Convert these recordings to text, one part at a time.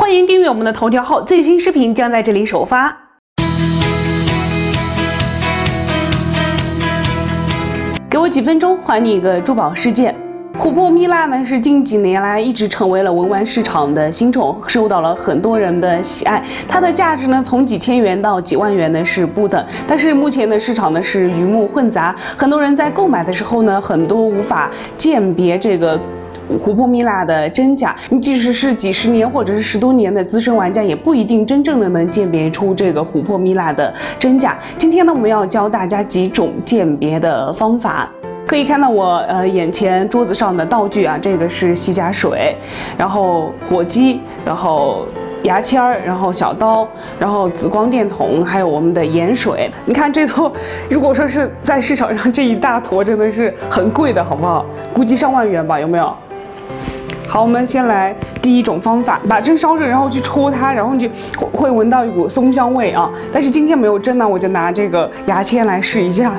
欢迎订阅我们的头条号，最新视频将在这里首发。给我几分钟，还你一个珠宝世界。琥珀蜜蜡呢，是近几年来一直成为了文玩市场的新宠，受到了很多人的喜爱。它的价值呢，从几千元到几万元呢是不等。但是目前的市场呢是鱼目混杂，很多人在购买的时候呢，很多无法鉴别这个。琥珀蜜蜡的真假，你即使是几十年或者是十多年的资深玩家，也不一定真正的能鉴别出这个琥珀蜜蜡的真假。今天呢，我们要教大家几种鉴别的方法。可以看到我呃眼前桌子上的道具啊，这个是洗甲水，然后火机，然后牙签儿，然后小刀，然后紫光电筒，还有我们的盐水。你看这坨，如果说是在市场上这一大坨，真的是很贵的，好不好？估计上万元吧，有没有？好，我们先来第一种方法，把针烧热，然后去戳它，然后就会闻到一股松香味啊。但是今天没有针呢，我就拿这个牙签来试一下，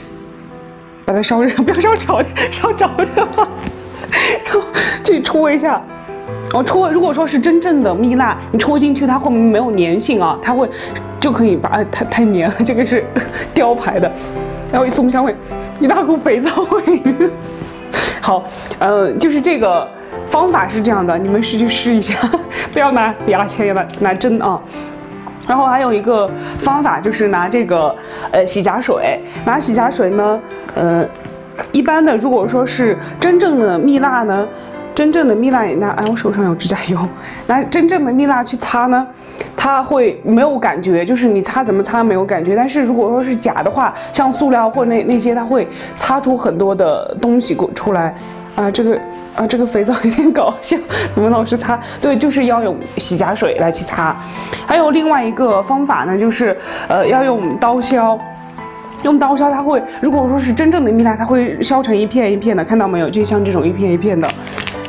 把它烧热，不要烧着，烧着的话，然 后去戳一下。哦，戳，如果说是真正的蜜蜡，你戳进去它后面没有粘性啊，它会就可以把它太粘了，这个是 雕牌的，然后松香味，一大股肥皂味。好，嗯，就是这个方法是这样的，你们试去试一下，不要拿牙签，要拿拿针啊。然后还有一个方法就是拿这个呃洗甲水，拿洗甲水呢，呃，一般的如果说是真正的蜜蜡呢。真正的蜜蜡也，拿哎，我手上有指甲油，拿真正的蜜蜡去擦呢，它会没有感觉，就是你擦怎么擦没有感觉。但是如果说是假的话，像塑料或那那些，它会擦出很多的东西过出来。啊，这个啊，这个肥皂有点搞笑，你们老师擦，对，就是要用洗甲水来去擦。还有另外一个方法呢，就是呃，要用刀削，用刀削它会，如果说是真正的蜜蜡，它会削成一片一片的，看到没有？就像这种一片一片的。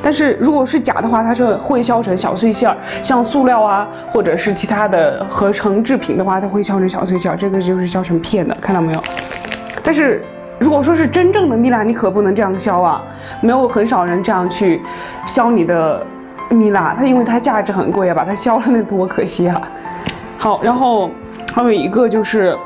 但是如果是假的话，它就会削成小碎馅儿，像塑料啊，或者是其他的合成制品的话，它会削成小碎馅儿，这个就是削成片的，看到没有？但是如果说是真正的蜜蜡，你可不能这样削啊，没有很少人这样去削你的蜜蜡，它因为它价值很贵啊，把它削了那多可惜啊。好，然后还有一个就是。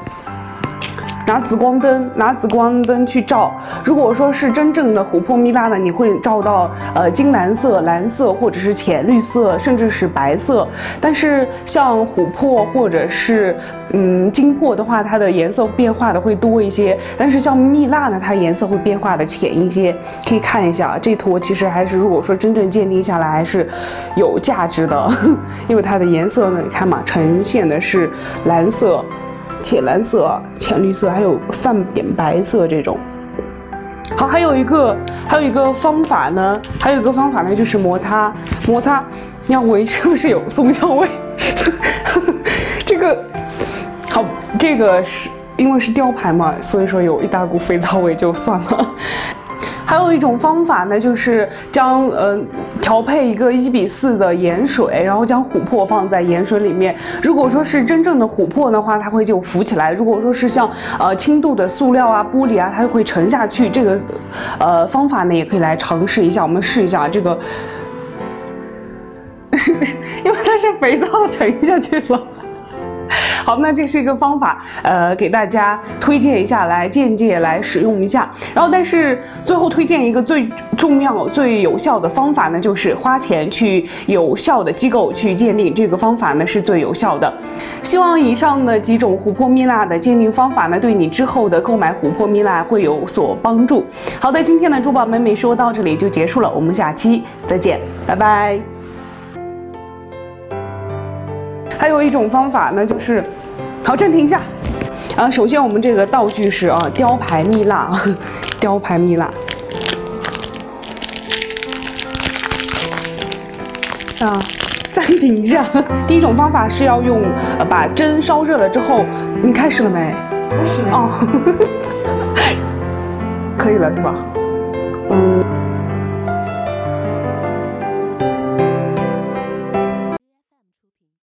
拿紫光灯，拿紫光灯去照。如果说是真正的琥珀蜜蜡呢，你会照到呃金蓝色、蓝色或者是浅绿色，甚至是白色。但是像琥珀或者是嗯金珀的话，它的颜色变化的会多一些。但是像蜜蜡呢，它颜色会变化的浅一些。可以看一下这坨，其实还是如果说真正鉴定下来还是有价值的，因为它的颜色呢，你看嘛，呈现的是蓝色。浅蓝色、浅绿色，还有泛点白色这种。好，还有一个，还有一个方法呢，还有一个方法呢，就是摩擦，摩擦，你要闻是不是有松香味？这个，好，这个是因为是雕牌嘛，所以说有一大股肥皂味就算了。还有一种方法呢，就是将呃调配一个一比四的盐水，然后将琥珀放在盐水里面。如果说是真正的琥珀的话，它会就浮起来；如果说是像呃轻度的塑料啊、玻璃啊，它就会沉下去。这个呃方法呢，也可以来尝试一下。我们试一下这个，因为它是肥皂沉下去了。好，那这是一个方法，呃，给大家推荐一下，来间接来使用一下。然后，但是最后推荐一个最重要、最有效的方法呢，就是花钱去有效的机构去鉴定，这个方法呢是最有效的。希望以上的几种琥珀蜜蜡的鉴定方法呢，对你之后的购买琥珀蜜蜡会有所帮助。好的，今天的珠宝美美说到这里就结束了，我们下期再见，拜拜。还有一种方法呢，就是好暂停一下啊。首先，我们这个道具是啊，雕牌蜜蜡，雕牌蜜蜡啊。暂停一下，第一种方法是要用呃，把针烧热了之后，你开始了没？开始了。哦，可以了是吧？嗯。